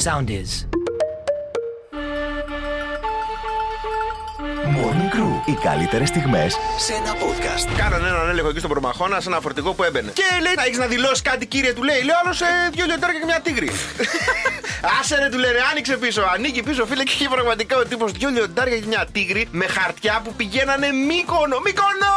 sound is. Morning Crew. Οι καλύτερες στιγμές σε ένα podcast. Κάνανε έναν έλεγχο εκεί στον Προμαχώνα σε ένα φορτηγό που έμπαινε. Και λέει: Θα έχεις να δηλώσεις κάτι, κύριε, του λέει. Λέω άλλο ε, δύο λιοντάρια και μια τίγρη. Άσε ρε, του λένε, άνοιξε πίσω. Ανοίγει πίσω, φίλε, και είχε πραγματικά ο τύπος δύο λιοντάρια και μια τίγρη με χαρτιά που πηγαίνανε Μύκονο. Μύκονο!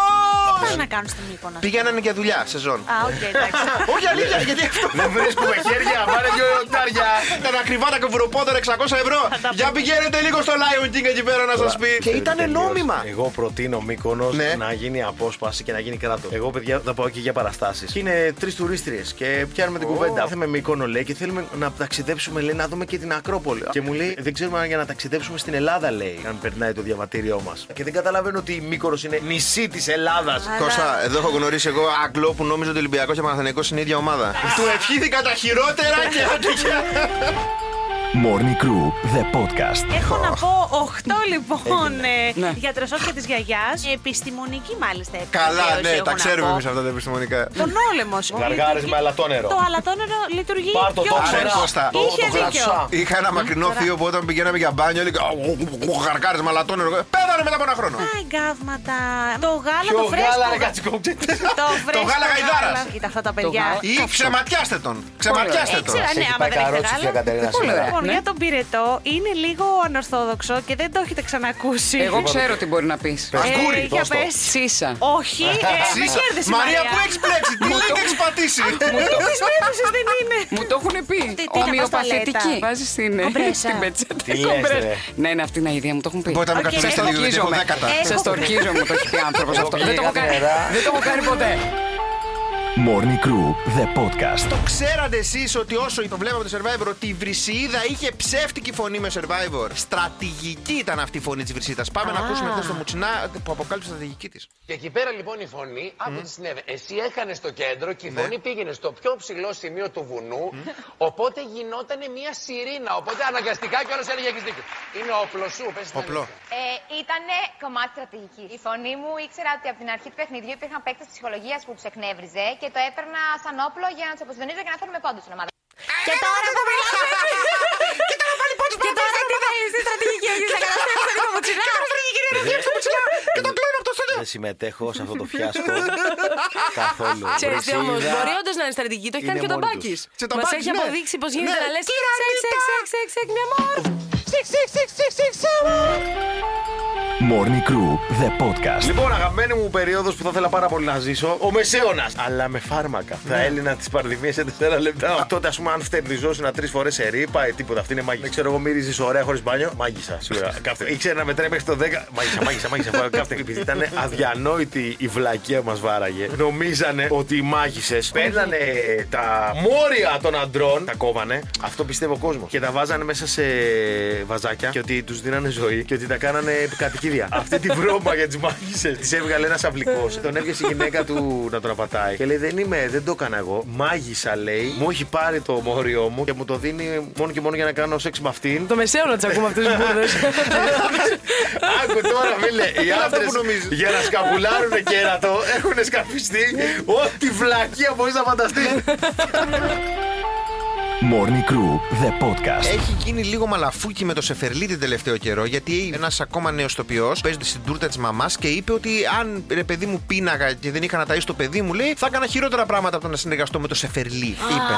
Πάνε να κάνουν στην Μύκονο. Πηγαίνανε για δουλειά, σεζόν. Α, οκ, εντάξει. Όχι αλήθεια, γιατί αυτό. Δεν βρίσκουμε χέρια, πάρε δυο λιοντάρια. Ήταν ακριβά τα κοβουροπόδερα 600 ευρώ. Για πηγαίνετε λίγο στο Lion King εκεί πέρα να σας πει. Και ήταν νόμιμα. Εγώ προτείνω Μύκονος Ναι. να γίνει απόσπαση και να γίνει κράτος. Εγώ, παιδιά, θα πάω εκεί για παραστάσεις. Και είναι τρεις τουρίστριες και πιάνουμε την κουβέντα. Θέλουμε Μύκονο, λέει, και θέλουμε να ταξιδέψουμε, λέει, να δούμε και την Ακρόπολη. Και μου λέει, δεν ξέρουμε αν για να ταξιδέψουμε στην Ελλάδα, λέει, αν περνάει το διαβατήριό μας. Και δεν καταλαβαίνω ότι η Μύκονος είναι νησί της Ελλάδας. Κώστα, εδώ έχω γνωρίσει εγώ Αγγλό που νόμιζε ότι Ολυμπιακός και Παναθανικό είναι η ίδια ομάδα. Του ευχήθηκα τα χειρότερα και άτυχε. Morning Crew, the podcast. Έχω να πω 8 λοιπόν ε, Ναι. για τροσόφια της γιαγιάς. Επιστημονική μάλιστα. Καλά, επιβεβαίωση, ναι, έχω τα να ξέρουμε πω. εμείς αυτά τα επιστημονικά. Τον όλεμος. Γαργάρε με αλατόνερο. Το αλατόνερο λειτουργεί. Πάρ' το, πιο το ωραία. ξέρα. Κώστα. Το- Είχε το δίκιο. γραψά. Είχα ένα μακρινό Τώρα- θείο που όταν πηγαίναμε για μπάνιο έλεγε Γαρκάρε μαλατόνερο. Πέθανε μετά από ένα χρόνο. Α, εγκάβματα. Το γάλα Ποιο το φρέσκο. γάλα, ρε γα- κατσικόκτε. Το φρέσκο. γάλα γαϊδάρας. γάλα. Κοίτα αυτά τα παιδιά. γάλα- Ή ξεματιάστε τον. Ξεματιάστε τον. Ήξερα, ναι, Έχει άμα πάει δεν έχετε καρότσι, γάλα. Κατερίνα, Πολύ σήμερα. ωραία. Λοιπόν, Ναι. για τον πυρετό είναι λίγο ανορθόδοξο και δεν το έχετε ξανακούσει. Εγώ ξέρω τι μπορεί να πεις. Πασκούρι, Ε, για δώσ' το; πες. Σύσα. Όχι, ε, με Σύσα. κέρδισε η Μαρία που έχεις πλέξει. Τι λέει και έχεις πατήσει. Τις μέτρησες δεν είναι. Μου το έχουν πει. Τι- τι να πας Ομοιοπαθητική. τουαλέτα. Βάζεις στην, Κομπρέσα. στην πετσέτα. Τι λες, Κομπρέσα. ρε. Ναι, είναι αυτή είναι η ιδέα, μου το έχουν πει. Μπορείτε να με Οκ, καθορίσετε έχω- λίγο, γιατί έχω δέκατα. Έχω- Σε στορκίζω μου το έχει πει άνθρωπος Εγώ αυτό. πήγα Δεν το έχω κάτι κάνει. νερά. Δεν το έχω κάνει ποτέ. Morning Crew, the podcast. Το ξέρατε εσείς ότι όσο το βλέπαμε το Survivor, ότι η Βρυσίδα είχε ψεύτικη φωνή με Survivor. Στρατηγική ήταν αυτή η φωνή της Βρυσίδα. Πάμε να ακούσουμε χθες το Μουτσινά που αποκάλυψε τη στρατηγική της. Και εκεί πέρα λοιπόν η φωνή, άκου τι συνέβη. Εσύ έκανε στο κέντρο και η φωνή πήγαινε στο πιο ψηλό σημείο του βουνού. Οπότε γινόταν μια σιρήνα. Οπότε αναγκαστικά κιόλα έλεγε έχεις δίκιο. Είναι όπλο σου, πες την Όπλο. αλήθεια. Ε, ήταν κομμάτι στρατηγικής. Η φωνή μου ήξερα ότι από την αρχή του παιχνιδιού υπήρχαν παίκτες ψυχολογίας που τους εκνεύριζε και το έπαιρνα σαν όπλο για να του αποσυντονίζω και να φέρουμε πόντου στην ομάδα. Και τώρα που μιλάμε. Και τώρα πάλι πόντου Και τώρα τι θα είναι στη στρατηγική, έχει να καταστρέψει τον Μουτσινά. Δεν συμμετέχω σε αυτό το φιάσκο καθόλου. Ξέρετε όμω, Βρυσίδα. μπορεί όντω να είναι στρατηγική. Το έχει κάνει Είναι και ο μόνοι Ταμπάκη. τους. Μα Τσεταμπάκης, έχει ναι. αποδείξει πω γίνεται Ναι. να λε. Κύρα Σεξ, σεξ, σεξ, σεξ, μια μόρ. Morning Crew, the podcast. Λοιπόν, αγαπημένη μου περίοδος που θα ήθελα πάρα πολύ να ζήσω, ο Μεσαίωνας. Αλλά με φάρμακα. Θα έλυνα τις πανδημίε σε 4 λεπτά. Τότε, ας πούμε, αν φτερνιζόσουν τρεις φορές σε ρήπα, ε, τίποτα. Αυτή είναι μάγισσα. Δεν ξέρω εγώ, μύριζε ωραία χωρίς μπάνιο. Μάγισσα, σίγουρα. Καύτε. Ήξερε να μετράει μέχρι το 10. Μάγισσα, μάγισσα, μάγισσα. Καύτε. Επειδή ήταν αδιανόητη η βλακία που μας βάραγε. Νομίζανε ότι οι μάγισσες παίρνανε τα μόρια των αντρών, τα κόβανε. Αυτό πιστεύω ο κόσμος. Και τα βάζανε μέσα σε βαζάκια και ότι τους δίνανε ζωή και ότι τα κάνανε κατοικίδια. Αυτή τη βρώμα για τις μάγισσε της έβγαλε ένας αυλικός. Τον έβγασε η γυναίκα του να τον απατάει. Και λέει: Δεν είμαι, δεν το έκανα εγώ. Μάγισσα λέει, μου έχει πάρει το μόριό μου και μου το δίνει μόνο και μόνο για να κάνω σεξ με αυτήν. Το μεσαίο να τσακούμε αυτούς τους μπουρδες. Άκου τώρα, φίλε, οι άντρες για να σκαπουλάρουν κέρατο έχουν σκαφιστεί ό,τι βλακεία μπορείς να φανταστείς. Morning Crew, the podcast. Έχει γίνει λίγο μαλαφούκι με το Σεφερλίτη τελευταίο καιρό, γιατί ένας ακόμα νέος τοπιός παίζεται στην τούρτα της μαμάς και είπε ότι αν ρε παιδί μου πίναγα και δεν είχα να ταΐσω το παιδί μου, λέει, θα έκανα χειρότερα πράγματα από το να συνεργαστώ με το Σεφερλί. Είπε.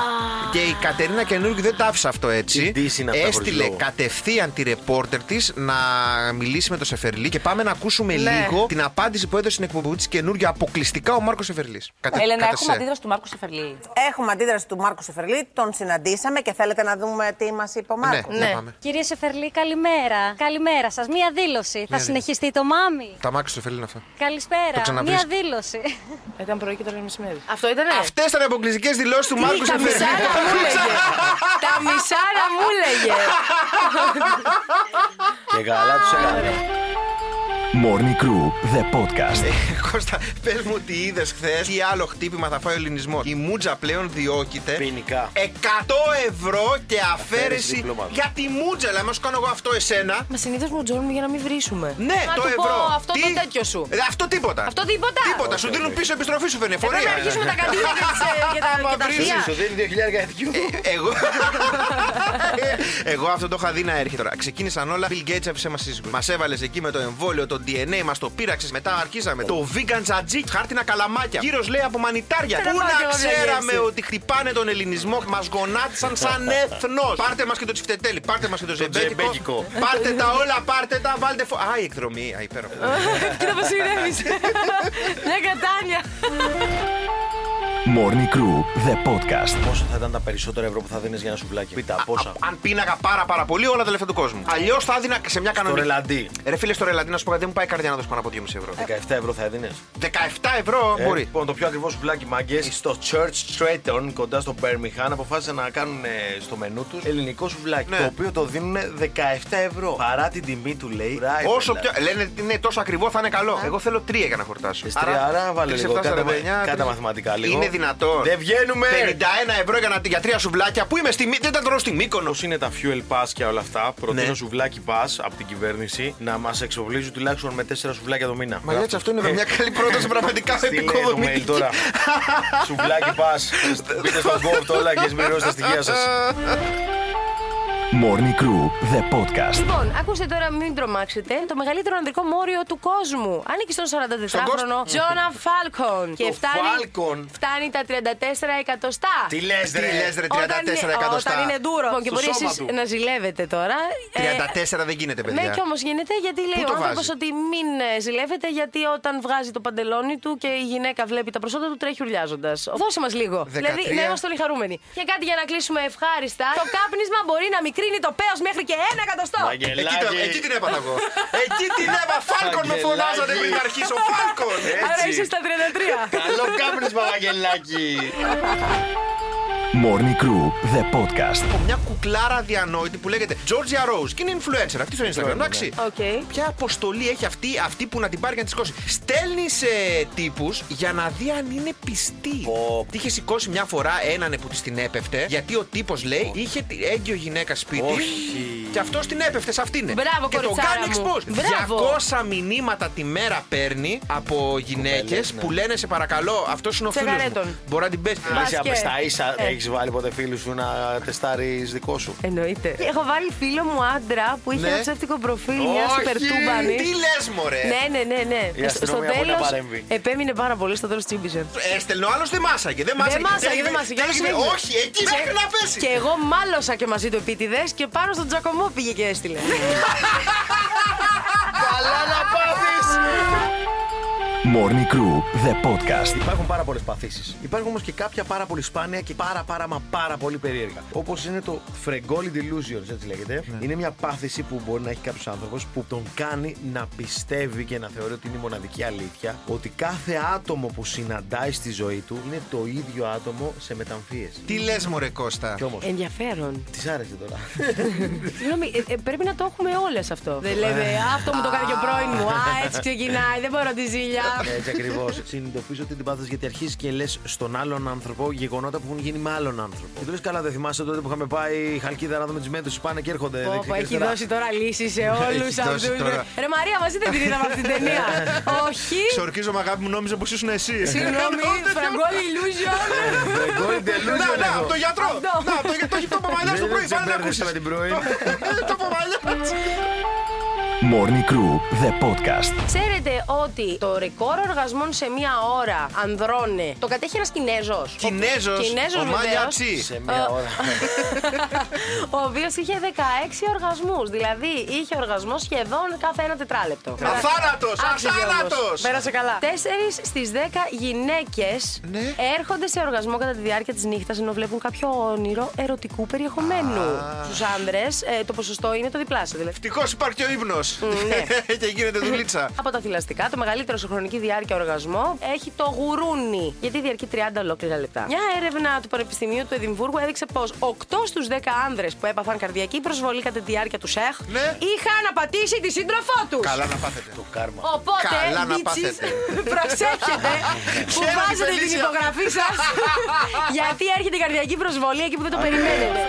Και η Κατερίνα Καινούργη δεν τα άφησε αυτό έτσι. Τι ντύση είναι αυτά χωρίς Έστειλε λόγος. κατευθείαν τη ρεπόρτερ της να μιλήσει με το Σεφερλί και πάμε να ακούσουμε Ναι. λίγο την απάντηση που έδωσε στην εκπομπή της Καινούργια αποκλειστικά ο Μάρκος Σεφερλί. Κατε, Έλενα, κατά έχουμε σε. αντίδραση του Μάρκου Σεφερλί. Έχουμε αντίδραση του Μάρκου Σεφερλί, τον συναντήσαμε και θέλετε να δούμε τι μας είπε ο Μάρκος. Ναι, ναι, πάμε. Κύριε Σεφερλή, καλημέρα. Καλημέρα σας. Μία δήλωση. Θα συνεχιστεί το μάμι; Τα Μάρκο Σεφερλί είναι αυτά. Το Καλησπέρα. ξαναβρίσκω. Μία δήλωση. Ήταν πρωί και τώρα είναι μεσημέρι. Αυτό ήτανε; Αυτές ήταν οι αποκλειστικές δηλώσεις του Μάρκου Τα Σεφερλί. μισάρα μου λέγε. Τα μισάρα μου λέγε. Και καλά τους έκανε. Morning Crew, the podcast. Κώστα, πες μου τι είδες χθες, τι άλλο χτύπημα θα φάει ο ελληνισμός. Η Μούτζα πλέον διώκεται. Ποινικά. 100 ευρώ και αφαίρεση διπλώματος. για τη Μούτζα. Δηλαδή, σου κάνω εγώ αυτό εσένα. Μα συνήθως μου τζώνουν για να μην βρίσουμε. Ναι, να το του ευρώ. Πω, αυτό Τι; το τέτοιο σου. Ε, αυτό τίποτα. Αυτό τίποτα. Τίποτα. Σου δίνουν πίσω επιστροφή σου, φαίνεται. Ε, Πρέπει να αρχίσουμε τα καντήλια και, τις, ε, και τα, και τα βρίζεις, θεία. Σου δίνει 2.000 για ηθικιού. Εγώ. Εγώ αυτό το είχα δει να έρχεται τώρα. Ξεκίνησαν όλα. Bill Gates έφυσε μας σύζυγο. Μας έβαλες εκεί με το εμβόλιο, το DNA, μας το πείραξες. Μετά αρχίσαμε. Το vegan τζατζί, χάρτινα καλαμάκια. Κύριο λέει από μανιτάρια. Θέλω Πού να πάω κι να εγώ μια ξέραμε γεύση. ότι χτυπάνε τον ελληνισμό. Μας γονάτισαν σαν έθνος. Πάρτε μας και το τσιφτετέλι, πάρτε μας και το ζεμπέκικο. τζεμπέκικο. Πάρτε τα όλα, πάρτε τα, βάλτε φω. Α, η εκδρομή. Α, υπέροχο. Κοίτα πώ ηρέμησε. Μια κατάνια. Morning Crew, the podcast. Πόσο θα ήταν τα περισσότερα ευρώ που θα δίνεις για ένα σουβλάκι; Πίτα, πόσα; Αν πίναγα πάρα πάρα πολύ, όλα τα λεφτά του κόσμου. Αλλιώς θα έδινα σε μια Το κανονική. ρελαντί. Ρε φίλε, στο ρελαντί να σου πω κάτι, δεν μου πάει η καρδιά να δώσω πάνω από 2,5 ευρώ. 17 ευρώ θα έδινες. 17 ευρώ μπορεί. Λοιπόν, το πιο ακριβό σουβλάκι μάγκες στο Church Stratton κοντά στο Birmingham αποφάσισαν να κάνουν ε, στο μενού τους ελληνικό σουβλάκι. Ναι. Το οποίο το δίνουν 17 ευρώ. Παρά την τιμή του λέει. Ράι, Όσο παιδιά. πιο. Λένε ότι είναι τόσο ακριβό θα είναι καλό. Εγώ θέλω 3 για να χορτάσω. Θες τρία, άρα βάλε τρεις, λίγο, εφτά, κάτα, 49, κάτα τρεις. μαθηματικά λίγο. Είναι δυνατόν. Δεν βγαίνουμε! 51 ευρώ για, να, για τρία σουβλάκια που είμαι στη Μύ- Δεν τα τρώω στη Μύκονος. Πώ είναι τα fuel pass και όλα αυτά, προτείνω Ναι. σουβλάκι pass από την κυβέρνηση να μας εξοπλίζει τουλάχιστον με 4 σουβλάκια το μήνα. Μα έτσι αυτό είναι μια καλή πρόταση πραγματικά Στείλε το mail επικοδομητική. τώρα. Σουβλάκι pass. Μπείτε στο Gov τώρα και σμυρώστε τα στοιχεία σας. Morning Crew, the podcast. Λοιπόν, ακούστε τώρα, μην τρομάξετε. Το μεγαλύτερο ανδρικό μόριο του κόσμου. Ανήκει στον 44χρονο Τζόνα Φάλκον. Και Το φτάνει, Falcon. φτάνει τα 34 εκατοστά. Τι λες, Τι ρε. λες ρε 34 Όταν είναι- εκατοστά. Όταν είναι ντούρο. Λοιπόν, και Στο μπορεί σώμα εσείς του. να ζηλεύετε τώρα. Ε, 34 δεν γίνεται, Ναι, παιδιά. και όμως γίνεται γιατί λέει Πού ο το άνθρωπος βάζεις; ότι μην ε, ζηλεύετε γιατί όταν βγάζει το παντελόνι του και η γυναίκα βλέπει τα προσώτα του τρέχει ουρλιάζοντας. Δώσε μας λίγο. 13. Δηλαδή να είμαστε όλοι χαρούμενοι. Και κάτι για να κλείσουμε ευχάριστα. Το κάπνισμα μπορεί να μικρύνει το πέος μέχρι και ένα εκατοστό. Εκεί, το- Βαγγελάκη. εκεί την έπαθα εγώ. εκεί την έπαθα. Φάλκον με Αγγελάκι. φωνάζανε πριν αρχίσω. Φάλκον. Άρα έτσι. είσαι στα 33. Καλό κάπνισμα, Βαγγελάκη. Morning Crew, the podcast. Από μια κουκλάρα διανόητη που λέγεται Georgia Rose και είναι influencer αυτή στο Instagram, εντάξει. Οκ. Ποια αποστολή έχει αυτή, αυτή που να την πάρει και να τη σηκώσει. Στέλνεις σε τύπους για να δει αν είναι πιστή. Πω. Τι είχε σηκώσει μια φορά έναν που της την έπεφτε, γιατί ο τύπος λέει είχε τη- έγκυο γυναίκα σπίτι. Όχι. Και αυτό την έπεφτε, σε αυτήν. Μπράβο, και το κοριτσάρα κάνει μου. expose. Μπράβο. 200 μηνύματα τη μέρα παίρνει από γυναίκες Κοπέλες, ναι. που λένε σε παρακαλώ, αυτός είναι ο φίλος μου. Τσεγαρέτων. Μπορεί να την πέσει. Εσύ Μπάσκετ. στα ίσα Ε. έχεις βάλει ποτέ φίλους σου να τεστάρεις δικό σου. Εννοείται. Έχω βάλει φίλο μου άντρα που είχε Ναι. ένα ψεύτικο προφίλ, μια σούπερ τούμπανη. Τι λες, μωρέ. Ναι, ναι, ναι, ναι. Η Στο- Στο αστυνομία μπορεί να τέλος παρέμβει. επέμεινε πάρα πολύ, στο τέλος τσίμπησε. Έστελνε ο άλλος δεν μάσαγε. Δεν μάσαγε. μάσαγε, Έλεγε- δεν μάσαγε, έλεγε, όμως Όχι, εκεί μέχρι να πέσει. Και εγώ μάλωσα και μαζί του επίτηδες και πάνω στον Τζακωμό πήγε και έστειλε; Καλά να πάθεις! Morning Crew, the podcast. Υπάρχουν πάρα πολλές παθήσεις. Υπάρχουν όμως και κάποια πάρα πολύ σπάνια και πάρα πάρα μα πάρα πολύ περίεργα. Όπως είναι το Fregoli Delusions, έτσι λέγεται. Είναι μια πάθηση που μπορεί να έχει κάποιος άνθρωπος που τον κάνει να πιστεύει και να θεωρεί ότι είναι η μοναδική αλήθεια ότι κάθε άτομο που συναντάει στη ζωή του είναι το ίδιο άτομο σε μεταμφίεση. Τι λες, Μωρέ Κώστα; Κι όμως, Ενδιαφέρον. της άρεσε τώρα. Συγγνώμη, ε, ε, πρέπει να το έχουμε όλες αυτό. Δεν λέμε «Α, αυτό μου το κάνει και ο πρώην μου. Α, έτσι ξεκινάει, δεν μπορώ τη ζήλια. Έτσι ακριβώς. Συνειδητοποιήσω ότι την πάθεις γιατί αρχίζεις και λες στον άλλον άνθρωπο γεγονότα που έχουν γίνει με άλλον άνθρωπο. Και του λες καλά, δεν θυμάσαι τότε που είχαμε πάει χαλκίδα να δούμε τις μέτρε πάνε και έρχονται. Πω, δεξιά πω, και έχει αριστερά. δώσει τώρα λύση σε όλους Έχει αυτούς. δώσει τώρα. Ρε Μαρία, μαζί δεν την είδαμε αυτή την ταινία. Όχι. Ξορκίζομαι, αγάπη μου, νόμιζα πως ήσουν εσύ. Συγγνώμη, φραγκόλι illusion. Fregoli Να, Delusion να, έχω. από το γιατρό. Αυτό. Να, το το έχει το παπαλιά στο Δεν πρωί. σε Πάλι να μπέρδεψα ακούσεις. με την πρωί. Το παπαλιά. Morning Crew, the podcast. Ξέρετε ότι το ρεκόρ οργασμών σε μία ώρα ανδρώνε το κατέχει ένας Κινέζος. Κινέζος, Κινέζος ο Μάνια βεβαίως. Τσι. Σε μία ώρα. ο οποίος είχε 16 οργασμούς. Δηλαδή είχε οργασμό σχεδόν κάθε ένα τετράλεπτο. Αθάνατος, Άξιζε όμως. αθάνατος. Πέρασε καλά. 4 στις 10 γυναίκες Ναι. έρχονται σε οργασμό κατά τη διάρκεια της νύχτας ενώ βλέπουν κάποιο όνειρο ερωτικού περιεχομένου. Στου άντρε το ποσοστό είναι το διπλάσιο. Δηλαδή. Ευτυχώς υπάρχει και ο ύπνος. Ναι. Και γίνεται δουλίτσα. Από τα θηλαστικά, το μεγαλύτερο σε χρονική διάρκεια οργασμό έχει το γουρούνι, γιατί διαρκεί 30 ολόκληρα λεπτά. Μια έρευνα του Πανεπιστημίου του Εδιμβούργου έδειξε πως 8 στους 10 άνδρες που έπαθαν καρδιακή προσβολή κατά τη διάρκεια του ΣΕΧ Ναι. είχαν απατήσει τη σύντροφό τους. Καλά να πάθετε. Το κάρμα. Οπότε, Καλά να bitches, πάθετε. προσέχετε που Χαίρομαι, βάζετε την Φελίσια. υπογραφή σας γιατί έρχεται η καρδιακή προσβολή εκεί που δεν το περιμένετε.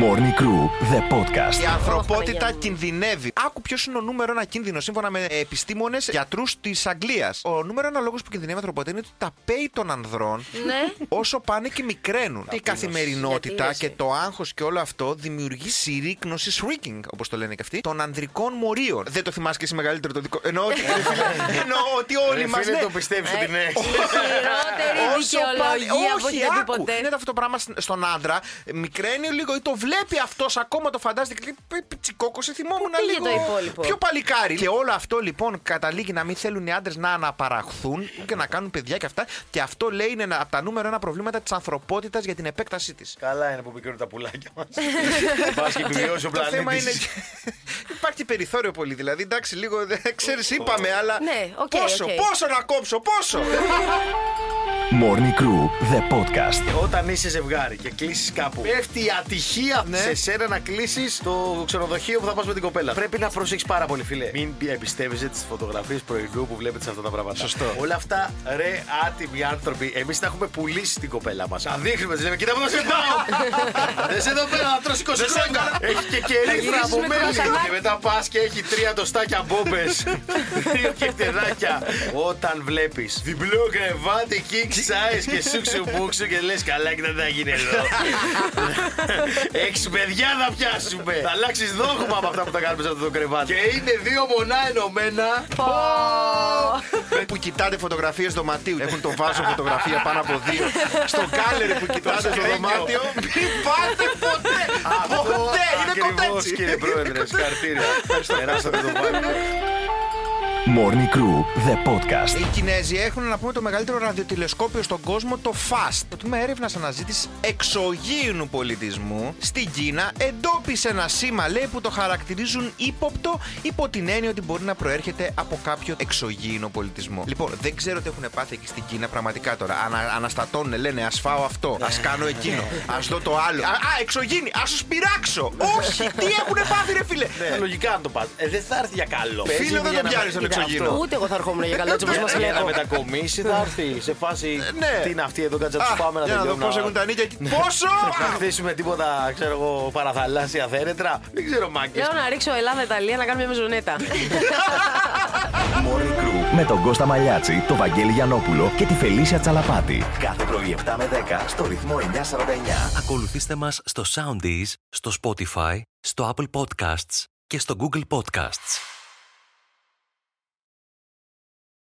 Morning Crew, the podcast. Η ανθρωπότητα Παναγία μου. κινδυνεύει. Άκου ποιος είναι ο νούμερο ένα κίνδυνο σύμφωνα με επιστήμονες γιατρούς της Αγγλίας. Ο νούμερο ένα λόγος που κινδυνεύει η ανθρωπότητα είναι ότι τα πέη των ανδρών Ναι. όσο πάνε και μικραίνουν. Η καθημερινότητα Γιατί, και εσύ. το άγχος και όλο αυτό δημιουργεί συρρήκνωση, shrinking, όπως το λένε και αυτοί, των ανδρικών μορίων. Δεν το θυμάσαι και εσύ μεγαλύτερο το δικό. Εννοώ ότι, εννοώ ότι όλοι Ρε μας. φίλε, το πιστεύεις ότι ναι. Χειρότερη δικαιολογία που έχετε δει ποτέ. Είναι αυτό το πράγμα σ- στον άντρα. Μικραίνει λίγο ή το βλέπει αυτός ακόμα το φαντάζεται και λέει «Πι- Πιτσικόκο, σε θυμόμουν πήγε λίγο. το υπόλοιπο; Πιο παλικάρι. Και όλο αυτό λοιπόν καταλήγει να μην θέλουν οι άντρες να αναπαραχθούν και να κάνουν παιδιά και αυτά. Και αυτό λέει είναι ένα από τα νούμερα ένα προβλήματα της ανθρωπότητας για την επέκτασή της. Καλά είναι που πικρούν τα πουλάκια μας. Πα και επιβιώσει ο Το θέμα είναι. πλανήτη. Υπάρχει περιθώριο πολύ. Δηλαδή, εντάξει, λίγο. Ξέρεις, είπαμε, αλλά. Ναι, οκ, πόσο, οκ. πόσο να κόψω, πόσο; Morning Crew, the podcast. Όταν είσαι ζευγάρι και κλείσεις κάπου, πέφτει η ατυχία Ναι. σε σένα να κλείσεις το ξενοδοχείο που θα πας με την κοπέλα. Πρέπει να προσέξει πάρα πολύ, φίλε. Μην εμπιστεύεσαι τις φωτογραφίες πρωινού που βλέπετε σε αυτά τα πράγματα. Σωστό. Όλα αυτά, ρε άτιμοι άνθρωποι, εμείς τα έχουμε πουλήσει την κοπέλα μας. Να δείχνουμε, της λέμε, κοίτα που θα σε πάω. Δεν σε εδώ πέρα, να τρώσει 20 χρόνια. Έχει και κερίφρα γυρίσεις από με μέλι. κρουασανάκι. Και μετά πας και έχει τρία τοστάκια μπόμπες. Δύο κεφτεδάκια. Όταν βλέπεις διπλό κρεβάτι, king size και σούξου μπούξου και λες καλά και δεν θα γίνει εδώ. Έξι παιδιά θα πιάσουμε. Θα αλλάξεις δόγμα από αυτά που θα κάνουμε σε αυτό το κρεβάτι. Και είναι δύο μονά ενωμένα. που κοιτάτε φωτογραφίες δωματίου. Έχουν το βάζο φωτογραφία πάνω από δύο. Στο κάλερι που κοιτάτε στο σκρίνιο. δωμάτιο. Μην πάτε ποτέ! Ποτέ! Είναι Ακριβώς, κοντέτσι. κύριε Πρόεδρε, συγχαρητήρια. Περάσατε το vibe. Morning Crew, the podcast. Οι Κινέζοι έχουν να πούμε το μεγαλύτερο ραδιοτηλεσκόπιο στον κόσμο, το FAST. Το τμήμα έρευνας αναζήτησης εξωγήινου πολιτισμού στην Κίνα εντόπισε ένα σήμα, λέει, που το χαρακτηρίζουν ύποπτο υπό την έννοια ότι μπορεί να προέρχεται από κάποιο εξωγήινο πολιτισμό. Λοιπόν, δεν ξέρω τι έχουν πάθει εκεί στην Κίνα πραγματικά τώρα. Ανα, αναστατώνουν, λένε, ας φάω αυτό, ας κάνω εκείνο, ας δω το άλλο. Α, α εξωγήινη, ας σου πειράξω. Όχι, τι έχουν πάθει, ρε φίλε. Ε, Λογικά να το πας. Δεν θα έρθει για καλό. Φίλε, Παίζει δεν για τον να- πιάνεις τον Κοίτα, εξωγήινο. αυτό. Ούτε εγώ θα ερχόμουν για καλό έτσι όπω μας Για να βλέπω. μετακομίσει θα έρθει σε φάση. ναι. Τι είναι αυτή εδώ, κάτσε να Α, του πάμε να για να δω τελειώνουν. πώς έχουν τα νύχια εκεί. Πόσο! Να χτίσουμε τίποτα, ξέρω εγώ, παραθαλάσσια θέρετρα. Δεν ξέρω, μάγκες. Λέω να ρίξω Ελλάδα-Ιταλία να κάνω μια μεζονέτα. Morning Crew με τον Κώστα Μαλιάτση, τον Βαγγέλη Γιανόπουλο και τη Φελίσια Τσαλαπάτη. Κάθε πρωί 7 με 10 στο ρυθμό 949. Ακολουθήστε μας στο Soundees, στο Spotify, στο Apple Podcasts και στο Google Podcasts.